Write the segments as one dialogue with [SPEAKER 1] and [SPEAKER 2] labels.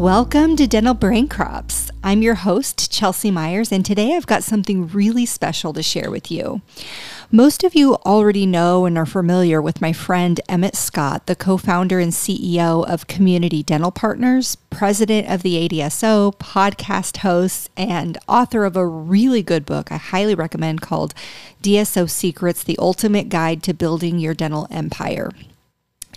[SPEAKER 1] Welcome to Dental Brain Crops. I'm your host, Chelsea Myers, and today I've got something really special to share with you. Most of you already know and are familiar with my friend Emmett Scott, the co founder and CEO of Community Dental Partners, president of the ADSO, podcast host, and author of a really good book I highly recommend called DSO Secrets The Ultimate Guide to Building Your Dental Empire.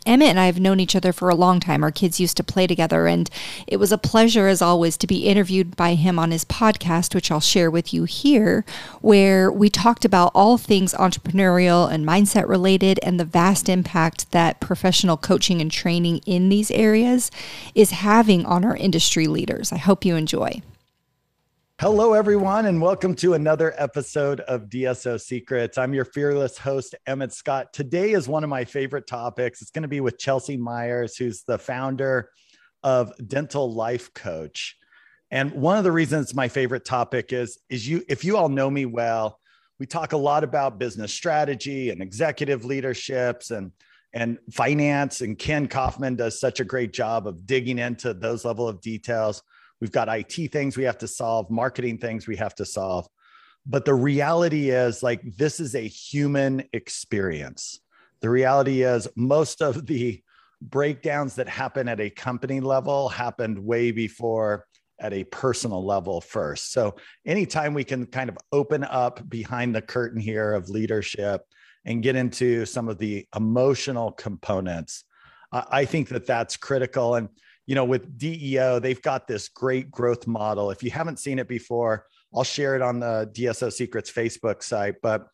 [SPEAKER 1] Emmett and I have known each other for a long time. Our kids used to play together, and it was a pleasure, as always, to be interviewed by him on his podcast, which I'll share with you here, where we talked about all things entrepreneurial and mindset related and the vast impact that professional coaching and training in these areas is having on our industry leaders. I hope you enjoy.
[SPEAKER 2] Hello, everyone, and welcome to another episode of DSO Secrets. I'm your fearless host, Emmett Scott. Today is one of my favorite topics. It's going to be with Chelsea Myers, who's the founder of Dental Life Coach. And one of the reasons my favorite topic is, is you, if you all know me well, we talk a lot about business strategy and executive leaderships and and finance. And Ken Kaufman does such a great job of digging into those level of details. We've got IT things we have to solve, marketing things we have to solve. But the reality is, like, this is a human experience. The reality is, most of the breakdowns that happen at a company level happened way before at a personal level first. So, anytime we can kind of open up behind the curtain here of leadership and get into some of the emotional components, I think that that's critical. And you know, with DEO, they've got this great growth model. If you haven't seen it before, I'll share it on the DSO Secrets Facebook site. But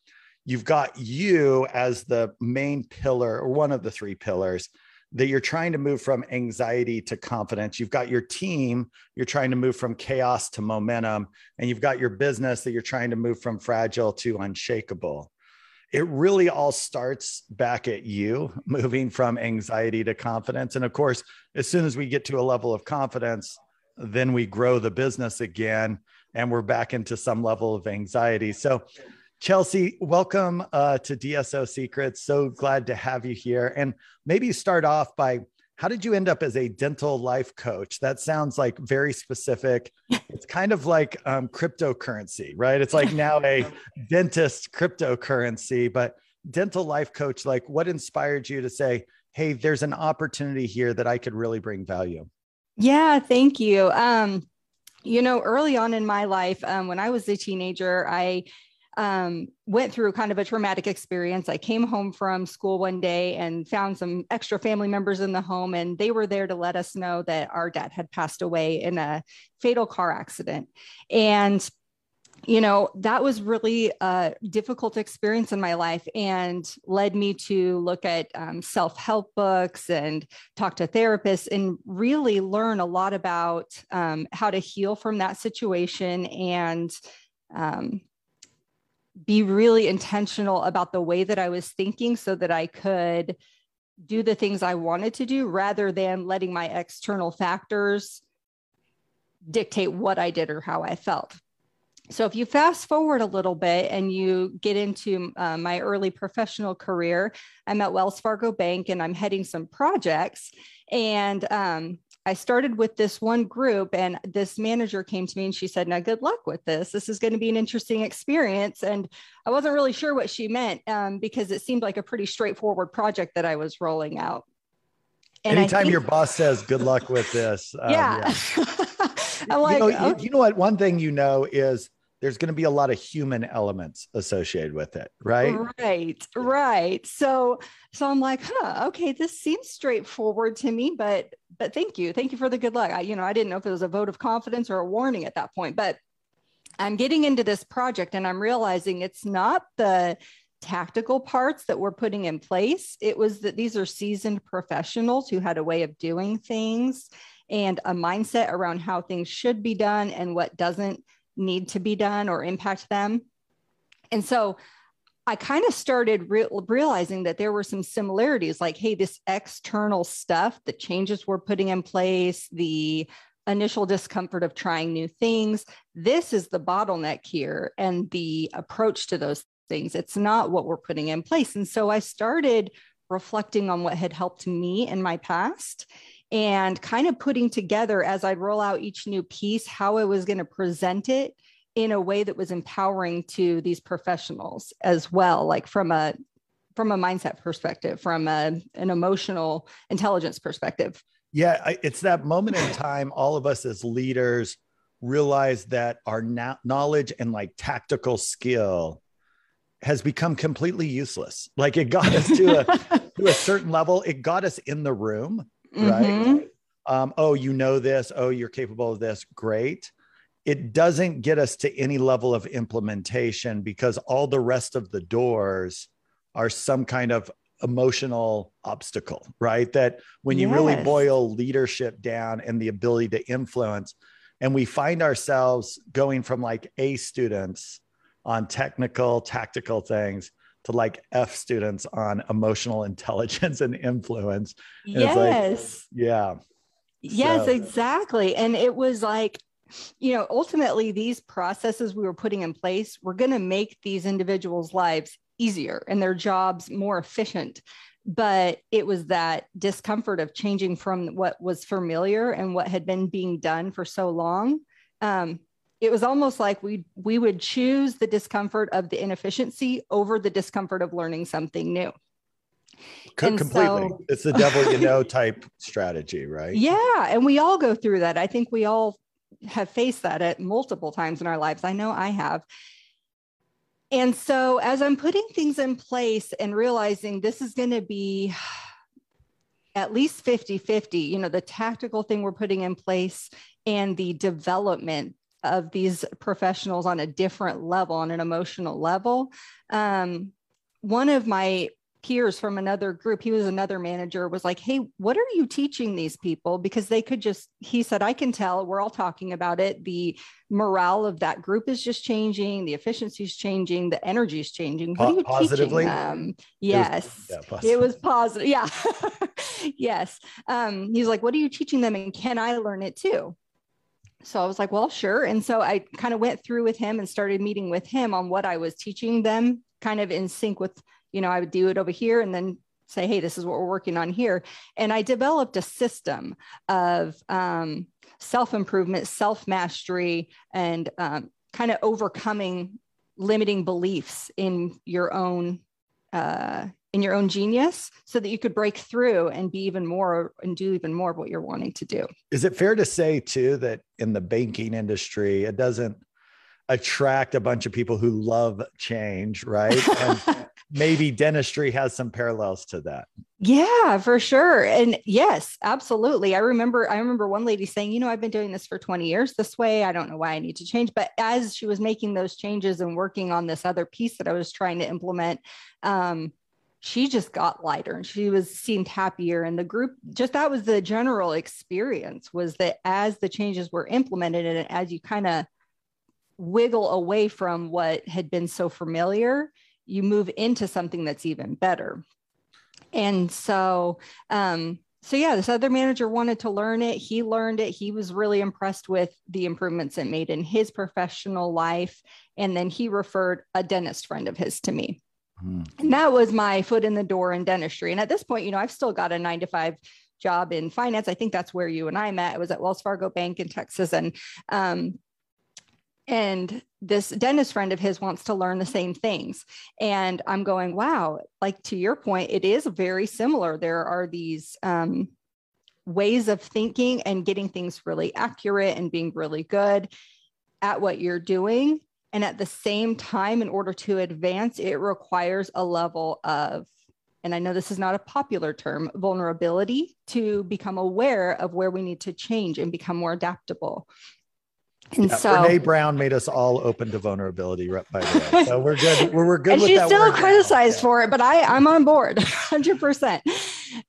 [SPEAKER 2] you've got you as the main pillar or one of the three pillars that you're trying to move from anxiety to confidence. You've got your team, you're trying to move from chaos to momentum, and you've got your business that you're trying to move from fragile to unshakable it really all starts back at you moving from anxiety to confidence. And of course as soon as we get to a level of confidence then we grow the business again and we're back into some level of anxiety. So chelsea welcome uh, to dso secrets. So glad to have you here. And maybe start off by how did you end up as a dental life coach? That sounds like very specific. It's kind of like um, cryptocurrency, right? It's like now a dentist cryptocurrency, but dental life coach, like what inspired you to say, hey, there's an opportunity here that I could really bring value?
[SPEAKER 1] Yeah, thank you. Um, you know, early on in my life, um, when I was a teenager, I um, went through kind of a traumatic experience. I came home from school one day and found some extra family members in the home, and they were there to let us know that our dad had passed away in a fatal car accident. And you know, that was really a difficult experience in my life and led me to look at um, self help books and talk to therapists and really learn a lot about um, how to heal from that situation and um, be really intentional about the way that I was thinking so that I could do the things I wanted to do rather than letting my external factors dictate what I did or how I felt. So, if you fast forward a little bit and you get into uh, my early professional career, I'm at Wells Fargo Bank and I'm heading some projects. And um, I started with this one group, and this manager came to me and she said, Now, good luck with this. This is going to be an interesting experience. And I wasn't really sure what she meant um, because it seemed like a pretty straightforward project that I was rolling out.
[SPEAKER 2] And Anytime think, your boss says, Good luck with this.
[SPEAKER 1] Um, yeah. yeah. I'm
[SPEAKER 2] like, you know, okay. you know what? One thing you know is there's going to be a lot of human elements associated with it right?
[SPEAKER 1] Right right. So so i'm like huh okay this seems straightforward to me but but thank you. Thank you for the good luck. I, you know i didn't know if it was a vote of confidence or a warning at that point but i'm getting into this project and i'm realizing it's not the tactical parts that we're putting in place. It was that these are seasoned professionals who had a way of doing things and a mindset around how things should be done and what doesn't need to be done or impact them. And so I kind of started re- realizing that there were some similarities like, hey, this external stuff, the changes we're putting in place, the initial discomfort of trying new things, this is the bottleneck here and the approach to those things. It's not what we're putting in place. And so I started reflecting on what had helped me in my past and kind of putting together as I'd roll out each new piece how I was going to present it in a way that was empowering to these professionals as well, like from a from a mindset perspective, from a, an emotional intelligence perspective.
[SPEAKER 2] Yeah, it's that moment in time. All of us as leaders realize that our na- knowledge and like tactical skill has become completely useless. Like it got us to a to a certain level. It got us in the room, right? Mm-hmm. Um, oh, you know this. Oh, you're capable of this. Great. It doesn't get us to any level of implementation because all the rest of the doors are some kind of emotional obstacle, right? That when you yes. really boil leadership down and the ability to influence, and we find ourselves going from like A students on technical, tactical things to like F students on emotional intelligence and influence.
[SPEAKER 1] And yes.
[SPEAKER 2] Like, yeah.
[SPEAKER 1] Yes, so. exactly. And it was like, you know, ultimately, these processes we were putting in place were going to make these individuals' lives easier and their jobs more efficient. But it was that discomfort of changing from what was familiar and what had been being done for so long um, it was almost like we we would choose the discomfort of the inefficiency over the discomfort of learning something new.
[SPEAKER 2] Completely. so, it's the devil you know type strategy right?
[SPEAKER 1] Yeah and we all go through that. I think we all have faced that at multiple times in our lives. I know i have. And so as i'm putting things in place and realizing this is going to be at least 50 50 you know the tactical thing we're putting in place and the development of these professionals on a different level, on an emotional level. Um, one of my peers from another group, he was another manager, was like, Hey, what are you teaching these people? Because they could just, he said, I can tell, we're all talking about it. The morale of that group is just changing, the efficiency is changing, the energy is changing. What are you Positively? teaching them? Yes. It was, yeah, it was positive. Yeah. yes. Um, he's like, What are you teaching them? And can I learn it too? So I was like, well, sure. And so I kind of went through with him and started meeting with him on what I was teaching them, kind of in sync with, you know, I would do it over here and then say, hey, this is what we're working on here. And I developed a system of um, self improvement, self mastery, and um, kind of overcoming limiting beliefs in your own uh, in your own genius so that you could break through and be even more and do even more of what you're wanting to do.
[SPEAKER 2] Is it fair to say too that in the banking industry, it doesn't attract a bunch of people who love change, right? And maybe dentistry has some parallels to that.
[SPEAKER 1] Yeah, for sure. And yes, absolutely. I remember I remember one lady saying, "You know, I've been doing this for 20 years this way. I don't know why I need to change." But as she was making those changes and working on this other piece that I was trying to implement, um, she just got lighter and she was seemed happier. And the group just that was the general experience was that as the changes were implemented and as you kind of wiggle away from what had been so familiar you move into something that's even better. And so um so yeah this other manager wanted to learn it. He learned it. He was really impressed with the improvements it made in his professional life. And then he referred a dentist friend of his to me Mm. And that was my foot in the door in dentistry. And at this point, you know, I've still got a nine to five job in finance. I think that's where you and I met. It was at Wells Fargo Bank in Texas. And um, and this dentist friend of his wants to learn the same things and i'm going wow like to your point it is very similar there are these um, ways of thinking and getting things really accurate and being really good at what you're doing and at the same time, in order to advance, it requires a level of, and I know this is not a popular term, vulnerability to become aware of where we need to change and become more adaptable.
[SPEAKER 2] And yeah, so Brené Brown made us all open to vulnerability, right? by the way. So we're good. We're, we're good.
[SPEAKER 1] And she's still criticized
[SPEAKER 2] yeah.
[SPEAKER 1] for it, but I, I'm on board 100%.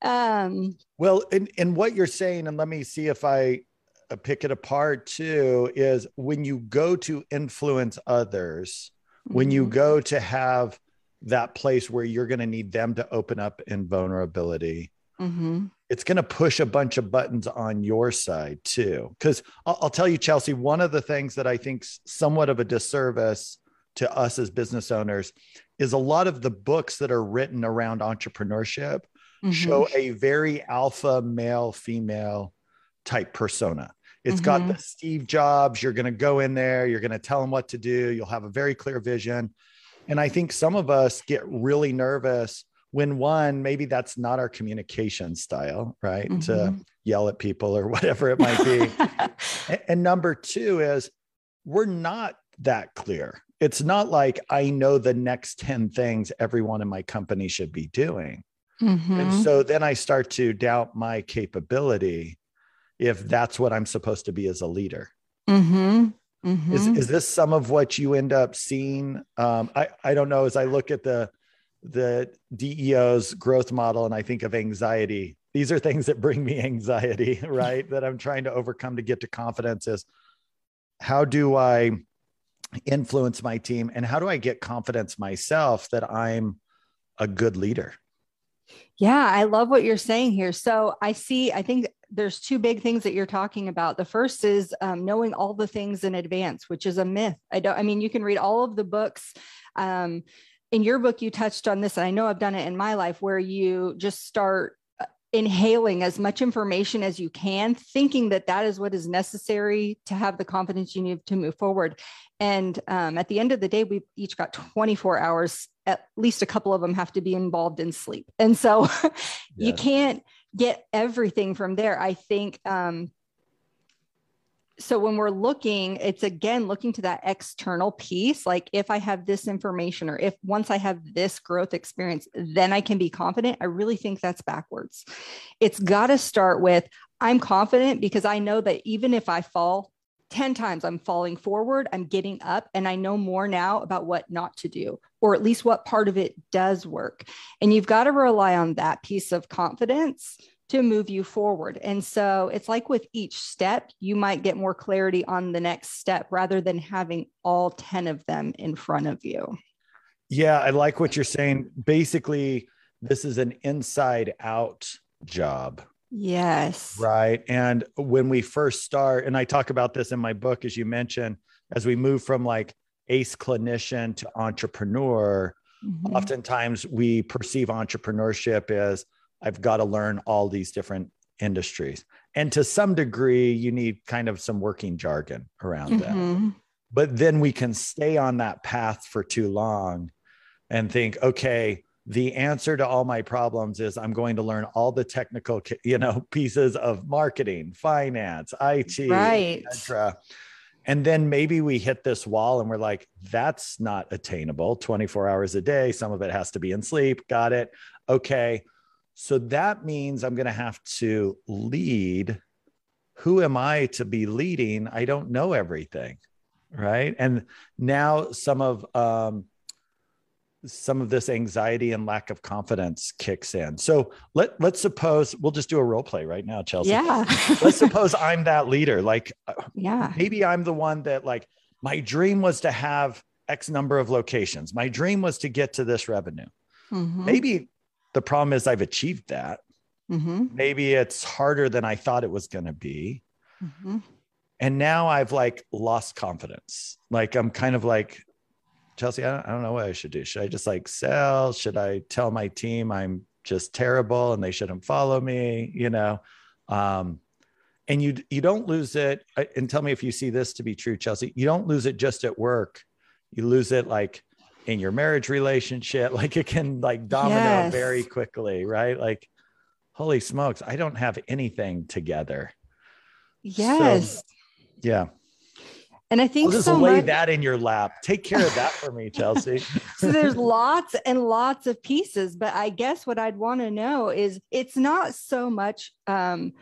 [SPEAKER 1] Um,
[SPEAKER 2] well, in, in what you're saying, and let me see if I pick it apart too is when you go to influence others, mm-hmm. when you mm-hmm. go to have that place where you're going to need them to open up in vulnerability, mm-hmm. it's going to push a bunch of buttons on your side too. Because I'll, I'll tell you, Chelsea, one of the things that I think somewhat of a disservice to us as business owners is a lot of the books that are written around entrepreneurship mm-hmm. show a very alpha male female type persona. It's mm-hmm. got the Steve Jobs. You're going to go in there, you're going to tell them what to do, you'll have a very clear vision. And I think some of us get really nervous when one, maybe that's not our communication style, right? Mm-hmm. To yell at people or whatever it might be. and, and number two is we're not that clear. It's not like I know the next 10 things everyone in my company should be doing. Mm-hmm. And so then I start to doubt my capability if that's what I'm supposed to be as a leader. Mm-hmm. Mm-hmm. Is, is this some of what you end up seeing? Um, I, I don't know. As I look at the the DEO's growth model and I think of anxiety, these are things that bring me anxiety, right? that I'm trying to overcome to get to confidence. Is how do I influence my team and how do I get confidence myself that I'm a good leader?
[SPEAKER 1] Yeah, I love what you're saying here. So I see, I think there's two big things that you're talking about. The first is um, knowing all the things in advance, which is a myth. I don't, I mean, you can read all of the books. Um, in your book, you touched on this, and I know I've done it in my life where you just start uh, inhaling as much information as you can, thinking that that is what is necessary to have the confidence you need to move forward. And um, at the end of the day, we each got 24 hours. At least a couple of them have to be involved in sleep. And so you can't get everything from there. I think um, so when we're looking it's again looking to that external piece like if i have this information or if once i have this growth experience then i can be confident i really think that's backwards it's got to start with i'm confident because i know that even if i fall 10 times I'm falling forward, I'm getting up, and I know more now about what not to do, or at least what part of it does work. And you've got to rely on that piece of confidence to move you forward. And so it's like with each step, you might get more clarity on the next step rather than having all 10 of them in front of you.
[SPEAKER 2] Yeah, I like what you're saying. Basically, this is an inside out job
[SPEAKER 1] Yes.
[SPEAKER 2] Right. And when we first start, and I talk about this in my book, as you mentioned, as we move from like ace clinician to entrepreneur, mm-hmm. oftentimes we perceive entrepreneurship as I've got to learn all these different industries. And to some degree, you need kind of some working jargon around mm-hmm. that. But then we can stay on that path for too long and think, okay, the answer to all my problems is I'm going to learn all the technical, you know, pieces of marketing, finance, IT,
[SPEAKER 1] right.
[SPEAKER 2] etc. And then maybe we hit this wall and we're like, that's not attainable 24 hours a day. Some of it has to be in sleep. Got it. Okay. So that means I'm going to have to lead. Who am I to be leading? I don't know everything. Right. And now some of, um, some of this anxiety and lack of confidence kicks in. So let let's suppose we'll just do a role play right now, Chelsea.
[SPEAKER 1] Yeah.
[SPEAKER 2] let's suppose I'm that leader. Like uh,
[SPEAKER 1] yeah.
[SPEAKER 2] Maybe I'm the one that like my dream was to have X number of locations. My dream was to get to this revenue. Mm-hmm. Maybe the problem is I've achieved that. Mm-hmm. Maybe it's harder than I thought it was going to be. Mm-hmm. And now I've like lost confidence. Like I'm kind of like, Chelsea, I don't, I don't know what I should do. Should I just like sell? Should I tell my team I'm just terrible and they shouldn't follow me? You know, um, and you you don't lose it. And tell me if you see this to be true, Chelsea. You don't lose it just at work. You lose it like in your marriage relationship. Like it can like domino yes. very quickly, right? Like, holy smokes, I don't have anything together.
[SPEAKER 1] Yes. So,
[SPEAKER 2] yeah.
[SPEAKER 1] And I think
[SPEAKER 2] I'll just so lay much- that in your lap. Take care of that for me, Chelsea.
[SPEAKER 1] so there's lots and lots of pieces, but I guess what I'd want to know is it's not so much um,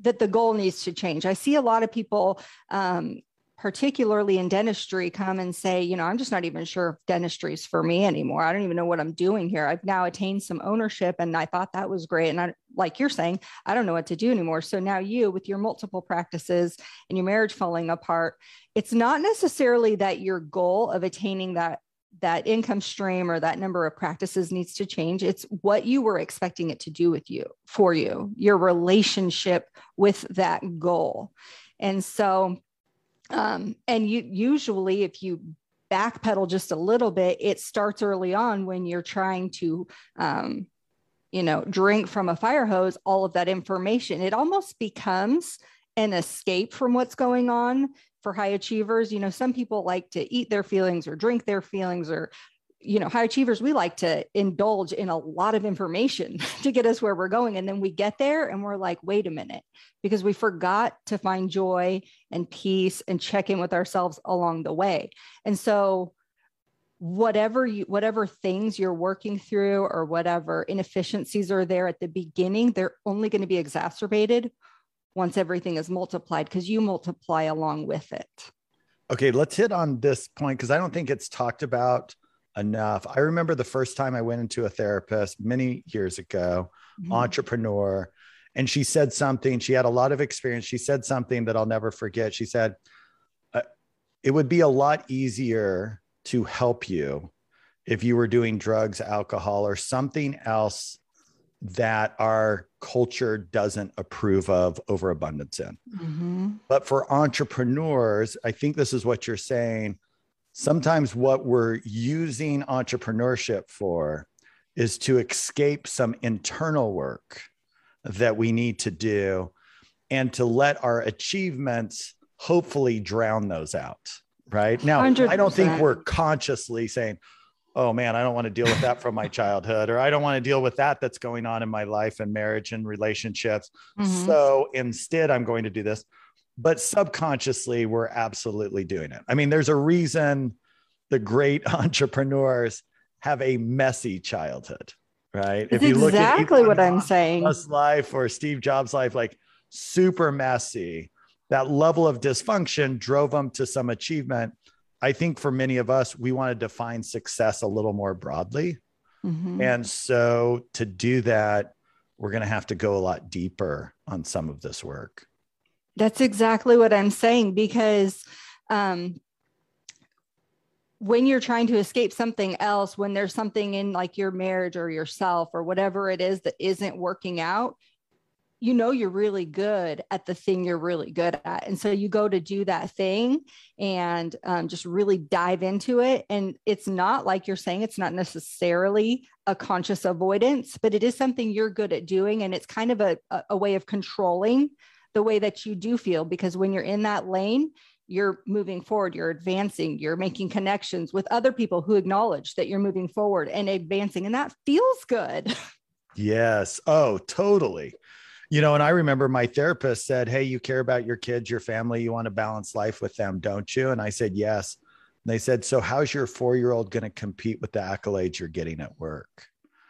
[SPEAKER 1] that the goal needs to change. I see a lot of people um, particularly in dentistry, come and say, you know, I'm just not even sure if dentistry is for me anymore. I don't even know what I'm doing here. I've now attained some ownership and I thought that was great. And I, like you're saying, I don't know what to do anymore. So now you, with your multiple practices and your marriage falling apart, it's not necessarily that your goal of attaining that that income stream or that number of practices needs to change it's what you were expecting it to do with you for you your relationship with that goal and so um, and you usually, if you backpedal just a little bit, it starts early on when you're trying to um, you know, drink from a fire hose all of that information. It almost becomes an escape from what's going on for high achievers. You know, some people like to eat their feelings or drink their feelings or you know, high achievers, we like to indulge in a lot of information to get us where we're going. And then we get there and we're like, wait a minute, because we forgot to find joy and peace and check in with ourselves along the way. And so, whatever you whatever things you're working through or whatever inefficiencies are there at the beginning they're only going to be exacerbated once everything is multiplied because you multiply along with it
[SPEAKER 2] okay let's hit on this point because i don't think it's talked about enough. I remember the first time I went into a therapist many years ago, mm-hmm. entrepreneur, and she said something. She had a lot of experience. She said something that I'll never forget. She said, uh, It would be a lot easier to help you if you were doing drugs, alcohol, or something else that our culture doesn't approve of overabundance in. Mm-hmm. But for entrepreneurs, I think this is what you're saying sometimes what we're using entrepreneurship for is to escape some internal work that we need to do and to let our achievements hopefully drown those out. Right now, 100%. I don't think we're consciously saying, oh man, I don't want to deal with that from my childhood, or I don't want to deal with that that's going on in my life and marriage and relationships. Mm-hmm. So instead, I'm going to do this but subconsciously we're absolutely doing it. I mean, there's a reason the great entrepreneurs have a messy childhood, right?
[SPEAKER 1] It's if you look exactly at what I'm saying,
[SPEAKER 2] life or Steve Jobs' life, like super messy. That level of dysfunction drove them to some achievement. I think for many of us, we want to define success a little more broadly. Mm-hmm. And so to do that, we're going to have to go a lot deeper on some of this work.
[SPEAKER 1] That's exactly what I'm saying because um, when you're trying to escape something else, when there's something in like your marriage or yourself or whatever it is that isn't working out, you know you're really good at the thing you're really good at. And so you go to do that thing and um, just really dive into it. And it's not like you're saying it's not necessarily a conscious avoidance, but it is something you're good at doing. And it's kind of a, a way of controlling the way that you do feel because when you're in that lane, you're moving forward, you're advancing, you're making connections with other people who acknowledge that you're moving forward and advancing. And that feels good.
[SPEAKER 2] Yes. Oh, totally. You know, and I remember my therapist said, Hey, you care about your kids, your family, you want to balance life with them, don't you? And I said, Yes. And they said, So how's your four year old going to compete with the accolades you're getting at work?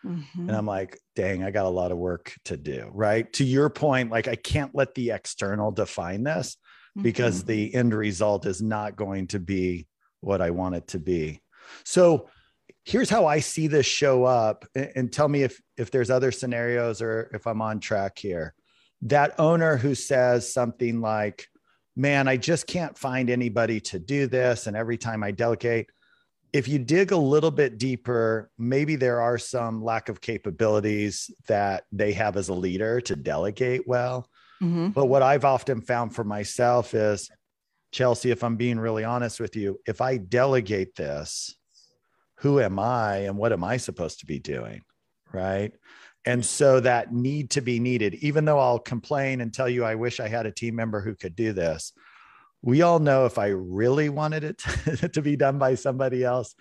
[SPEAKER 2] Mm-hmm. And I'm like, dang, I got a lot of work to do. Right. To your point, like, I can't let the external define this mm-hmm. because the end result is not going to be what I want it to be. So, here's how I see this show up and tell me if if there's other scenarios or if I'm on track here. That owner who says something like, "Man, I just can't find anybody to do this and every time I delegate, if you dig a little bit deeper, maybe there are some lack of capabilities that they have as a leader to delegate well. Mm-hmm. But what I've often found for myself is, Chelsea, if I'm being really honest with you, if I delegate this, who am I and what am I supposed to be doing? Right. And so that need to be needed, even though I'll complain and tell you, I wish I had a team member who could do this we all know if I really wanted it to be done by somebody else,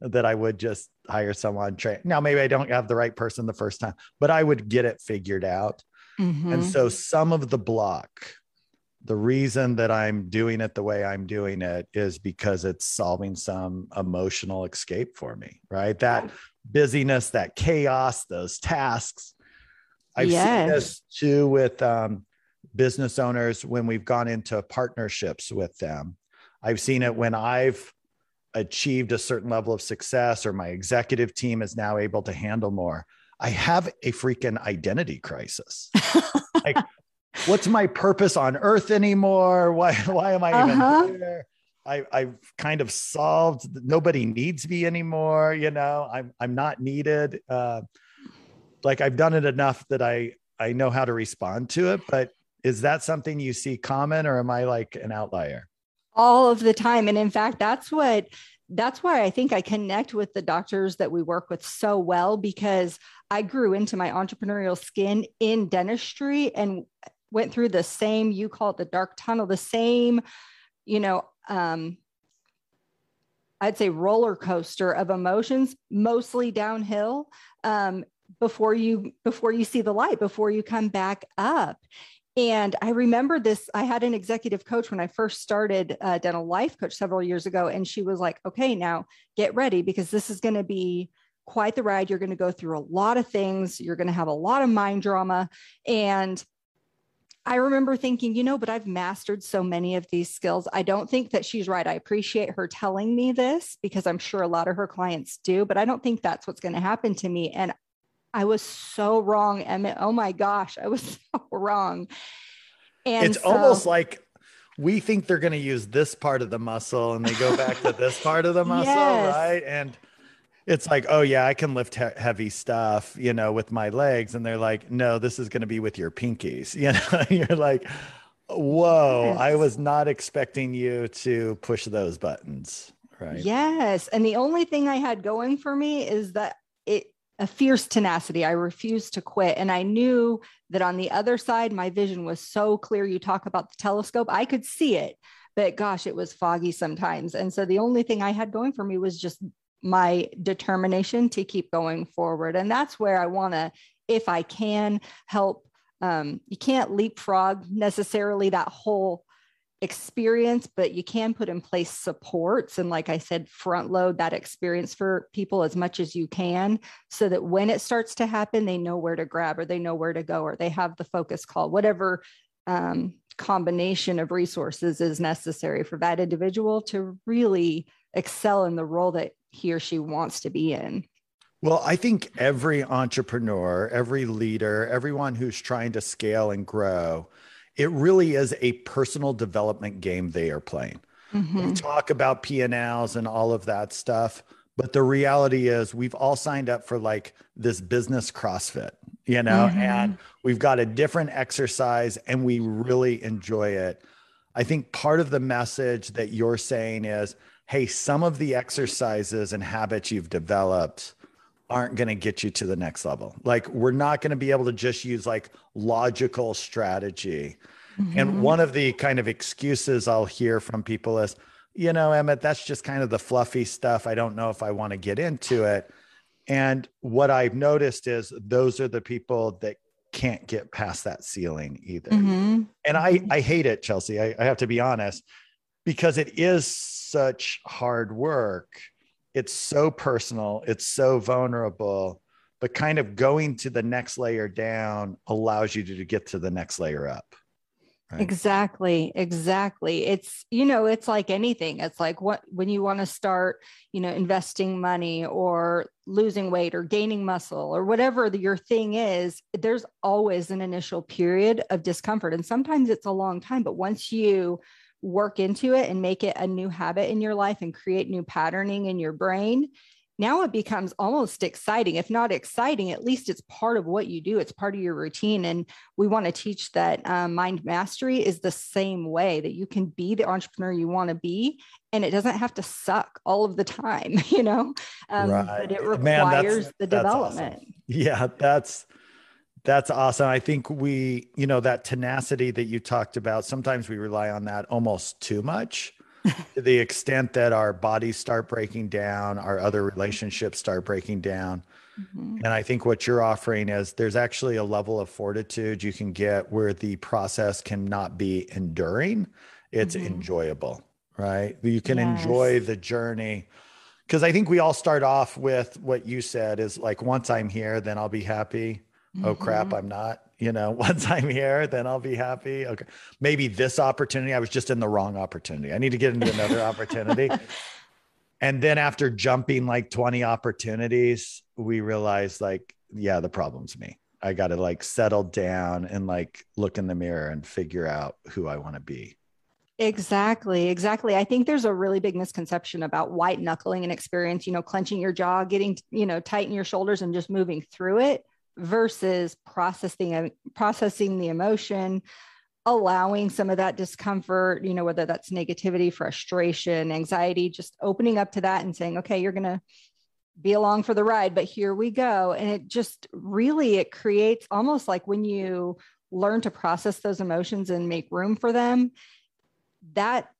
[SPEAKER 2] that I would just hire someone train. Now, maybe I don't have the right person the first time, but I would get it figured out. Mm-hmm. And so some of the block, the reason that I'm doing it the way I'm doing it is because it's solving some emotional escape for me, right? That busyness, that chaos, those tasks. I've yes. seen this too with um, business owners when we've gone into partnerships with them. I've seen it when I've achieved a certain level of success or my executive team is now able to handle more. I have a freaking identity crisis. like, what's my purpose on earth anymore? Why, why am I uh-huh. even here? I, I've kind of solved nobody needs me anymore. You know, I'm, I'm not needed. Uh, like I've done it enough that I, I know how to respond to it, but is that something you see common or am I like an outlier?
[SPEAKER 1] All of the time. And in fact, that's what that's why I think I connect with the doctors that we work with so well because I grew into my entrepreneurial skin in dentistry and went through the same, you call it the dark tunnel, the same, you know, um, I'd say roller coaster of emotions, mostly downhill. Um, before you before you see the light before you come back up and I remember this. I had an executive coach when I first started uh, dental life coach several years ago, and she was like, "Okay, now get ready because this is going to be quite the ride. You're going to go through a lot of things. You're going to have a lot of mind drama." And I remember thinking, you know, but I've mastered so many of these skills. I don't think that she's right. I appreciate her telling me this because I'm sure a lot of her clients do, but I don't think that's what's going to happen to me. And I was so wrong, Emmett. Oh my gosh, I was so wrong.
[SPEAKER 2] And it's so, almost like we think they're going to use this part of the muscle and they go back to this part of the muscle, yes. right? And it's like, oh yeah, I can lift he- heavy stuff, you know, with my legs. And they're like, no, this is going to be with your pinkies. You know, you're like, whoa, yes. I was not expecting you to push those buttons. Right.
[SPEAKER 1] Yes. And the only thing I had going for me is that a fierce tenacity. I refused to quit. And I knew that on the other side, my vision was so clear. You talk about the telescope, I could see it, but gosh, it was foggy sometimes. And so the only thing I had going for me was just my determination to keep going forward. And that's where I want to, if I can, help. Um, you can't leapfrog necessarily that whole experience, but you can put in place supports. And like I said, front load that experience for people as much as you can so that when it starts to happen, they know where to grab or they know where to go or they have the focus call, whatever um, combination of resources is necessary for that individual to really excel in the role that he or she wants to be in.
[SPEAKER 2] Well, I think every entrepreneur, every leader, everyone who's trying to scale and grow it really is a personal development game they are playing. Mm-hmm. We talk about P&Ls and all of that stuff, but the reality is we've all signed up for like this business CrossFit, you know, mm-hmm. and we've got a different exercise and we really enjoy it. I think part of the message that you're saying is, hey, some of the exercises and habits you've developed aren't going to get you to the next level. Like we're not going to be able to just use like logical strategy. Mm-hmm. And one of the kind of excuses I'll hear from people is, you know, Emmett, that's just kind of the fluffy stuff. I don't know if I want to get into it. And what I've noticed is those are the people that can't get past that ceiling either. Mm-hmm. And I, mm-hmm. I hate it, Chelsea. I, I have to be honest, because it is such hard work it's so personal, it's so vulnerable, but kind of going to the next layer down allows you to, to get to the next layer up.
[SPEAKER 1] Right? Exactly, exactly. It's you know, it's like anything. It's like what when you want to start, you know, investing money or losing weight or gaining muscle or whatever the, your thing is, there's always an initial period of discomfort and sometimes it's a long time, but once you work into it and make it a new habit in your life and create new patterning in your brain, now it becomes almost exciting. If not exciting, at least it's part of what you do, it's part of your routine. And we want to teach that um, mind mastery is the same way that you can be the entrepreneur you want to be. And it doesn't have to suck all of the time, you know, um, right. but it requires Man, that's, the development.
[SPEAKER 2] Awesome. Yeah, that's that's awesome. I think we, you know, that tenacity that you talked about, sometimes we rely on that almost too much to the extent that our bodies start breaking down, our other relationships start breaking down. Mm-hmm. And I think what you're offering is there's actually a level of fortitude you can get where the process cannot be enduring, it's mm-hmm. enjoyable, right? You can yes. enjoy the journey. Because I think we all start off with what you said is like, once I'm here, then I'll be happy mm-hmm. oh crap mm-hmm. i'm not you know once i'm here then i'll be happy okay maybe this opportunity i was just in the wrong opportunity i need to get into another opportunity and then after jumping like 20 opportunities we realized like yeah the problem's me i got to like settle down and like look in the mirror and figure out who i want to be
[SPEAKER 1] Exactly, exactly. I think there's a really big misconception about white knuckling an experience, you know, clenching your jaw, getting, you know, tighten your shoulders and just moving through it versus processing processing the emotion allowing some of that discomfort, you know, whether that's negativity, frustration, anxiety, just opening up to that and saying, okay, you're going to be along for the ride, but here we go. And it just really, it creates almost like when you learn to process those emotions and make room for them, that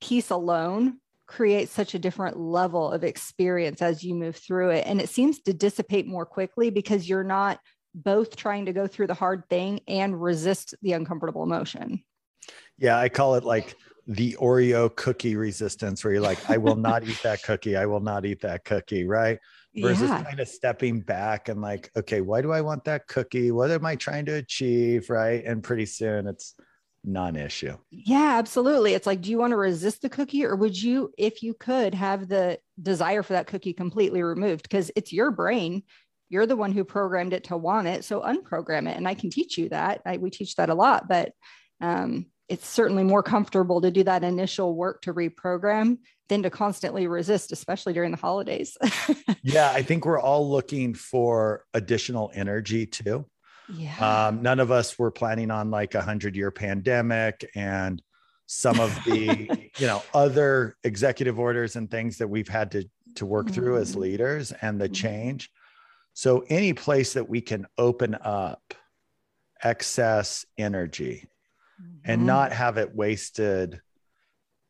[SPEAKER 1] piece alone creates such a different level of experience as you move through it. And it seems to dissipate more quickly because you're not both trying to go through the hard thing and resist the uncomfortable emotion.
[SPEAKER 2] Yeah, I call it like the Oreo cookie resistance, where you're like, I will not eat that cookie. I will not eat that cookie. Right. Versus yeah. kind of stepping back and like, okay, why do I want that cookie? What am I trying to achieve? Right. And pretty soon it's non-issue.
[SPEAKER 1] Yeah, absolutely. It's like, do you want to resist the cookie or would you, if you could, have the desire for that cookie completely removed? Because it's your brain you're the one who programmed it to want it so unprogram it and i can teach you that I, we teach that a lot but um, it's certainly more comfortable to do that initial work to reprogram than to constantly resist especially during the holidays
[SPEAKER 2] yeah i think we're all looking for additional energy too yeah um, none of us were planning on like a hundred year pandemic and some of the you know other executive orders and things that we've had to to work mm-hmm. through as mm-hmm. leaders and the mm-hmm. change so, any place that we can open up excess energy mm-hmm. and not have it wasted,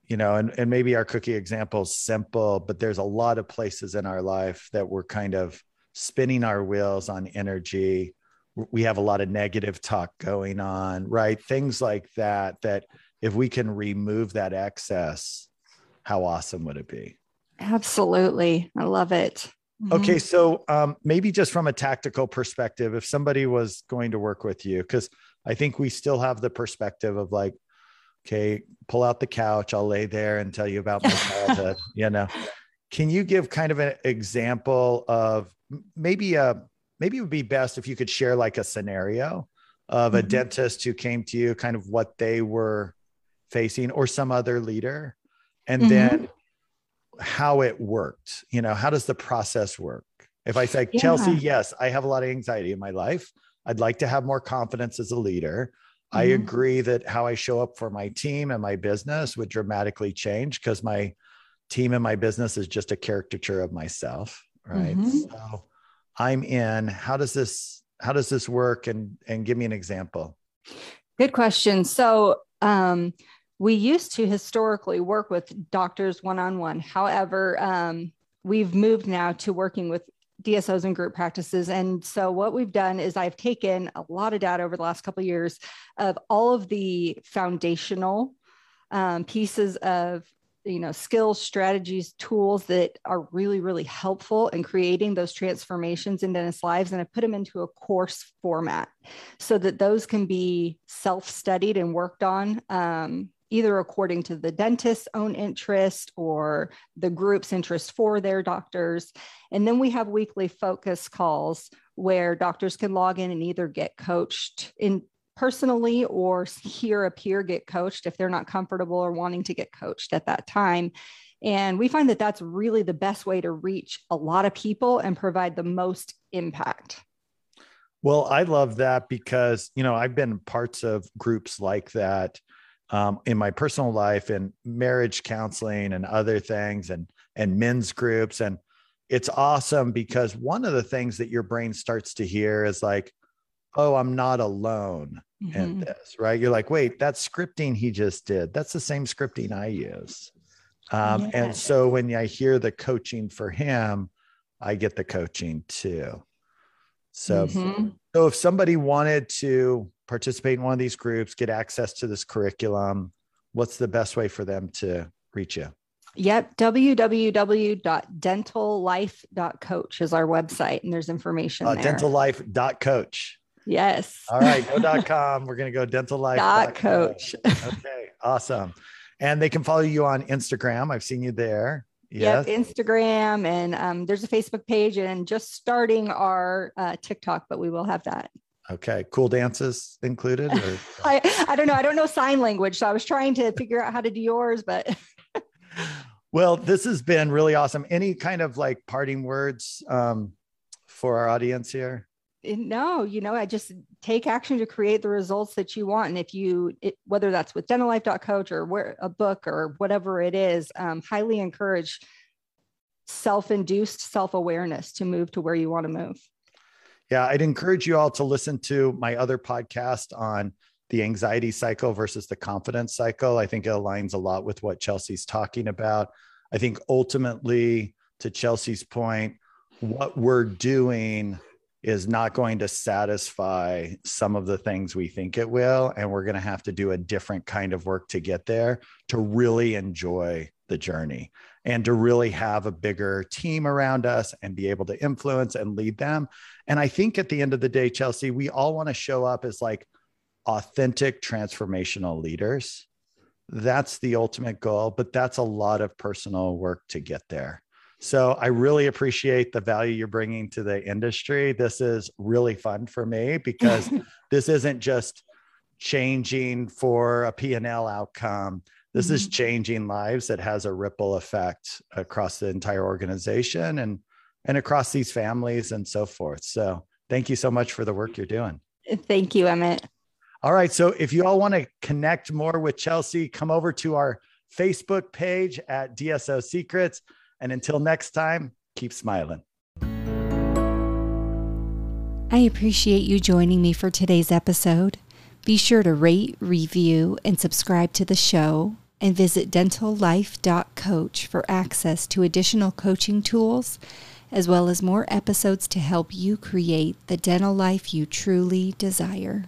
[SPEAKER 2] you know, and, and maybe our cookie example is simple, but there's a lot of places in our life that we're kind of spinning our wheels on energy. We have a lot of negative talk going on, right? Things like that, that if we can remove that excess, how awesome would it be?
[SPEAKER 1] Absolutely. I love it.
[SPEAKER 2] Mm-hmm. Okay, so um, maybe just from a tactical perspective, if somebody was going to work with you, because I think we still have the perspective of like, okay, pull out the couch, I'll lay there and tell you about my childhood. you know, can you give kind of an example of maybe a maybe it would be best if you could share like a scenario of a mm-hmm. dentist who came to you, kind of what they were facing, or some other leader, and mm-hmm. then how it worked. You know, how does the process work? If I say, yeah. Chelsea, yes, I have a lot of anxiety in my life. I'd like to have more confidence as a leader. Mm-hmm. I agree that how I show up for my team and my business would dramatically change because my team and my business is just a caricature of myself. Right. Mm-hmm. So I'm in. How does this how does this work? And and give me an example.
[SPEAKER 1] Good question. So um we used to historically work with doctors one on one. However, um, we've moved now to working with DSOs and group practices. And so what we've done is I've taken a lot of data over the last couple of years of all of the foundational um, pieces of you know skills strategies tools that are really really helpful in creating those transformations in dentists lives and i put them into a course format so that those can be self-studied and worked on um, either according to the dentist's own interest or the group's interest for their doctors. And then we have weekly focus calls where doctors can log in and either get coached in personally or hear a peer get coached if they're not comfortable or wanting to get coached at that time. And we find that that's really the best way to reach a lot of people and provide the most impact.
[SPEAKER 2] Well, I love that because, you know, I've been parts of groups like that um, in my personal life and marriage counseling and other things and and men's groups and it's awesome because one of the things that your brain starts to hear is like oh i'm not alone mm-hmm. in this right you're like wait that scripting he just did that's the same scripting i use um, yeah. and so when i hear the coaching for him i get the coaching too so mm-hmm. so if somebody wanted to participate in one of these groups, get access to this curriculum, what's the best way for them to reach you?
[SPEAKER 1] Yep, www.dentallife.coach is our website, and there's information uh, there.
[SPEAKER 2] Dentallife.coach.
[SPEAKER 1] Yes.
[SPEAKER 2] All right, go dot com. We're going to go dental life.
[SPEAKER 1] Dot coach.
[SPEAKER 2] okay, awesome. And they can follow you on Instagram. I've seen you there.
[SPEAKER 1] Yes. Yep, Instagram, and um, there's a Facebook page, and just starting our uh, TikTok, but we will have that.
[SPEAKER 2] Okay, cool dances included. Or?
[SPEAKER 1] I I don't know. I don't know sign language, so I was trying to figure out how to do yours, but.
[SPEAKER 2] well, this has been really awesome. Any kind of like parting words um, for our audience here?
[SPEAKER 1] No, you know, I just take action to create the results that you want. And if you, it, whether that's with dentallife.coach or where a book or whatever it is, um, highly encourage self-induced self-awareness to move to where you want to move.
[SPEAKER 2] Yeah, I'd encourage you all to listen to my other podcast on the anxiety cycle versus the confidence cycle. I think it aligns a lot with what Chelsea's talking about. I think ultimately, to Chelsea's point, what we're doing is not going to satisfy some of the things we think it will. And we're going to have to do a different kind of work to get there to really enjoy the journey and to really have a bigger team around us and be able to influence and lead them. And I think at the end of the day, Chelsea, we all want to show up as like authentic transformational leaders. That's the ultimate goal, but that's a lot of personal work to get there. So I really appreciate the value you're bringing to the industry. This is really fun for me because this isn't just changing for a P&L outcome. This mm-hmm. is changing lives that has a ripple effect across the entire organization and and across these families and so forth. So thank you so much for the work you're doing.
[SPEAKER 1] Thank you, Emmett.
[SPEAKER 2] All right. So if you all want to connect more with Chelsea, come over to our Facebook page at DSO Secrets. And until next time, keep smiling.
[SPEAKER 3] I appreciate you joining me for today's episode. Be sure to rate, review, and subscribe to the show, and visit dentallife.coach for access to additional coaching tools, as well as more episodes to help you create the dental life you truly desire.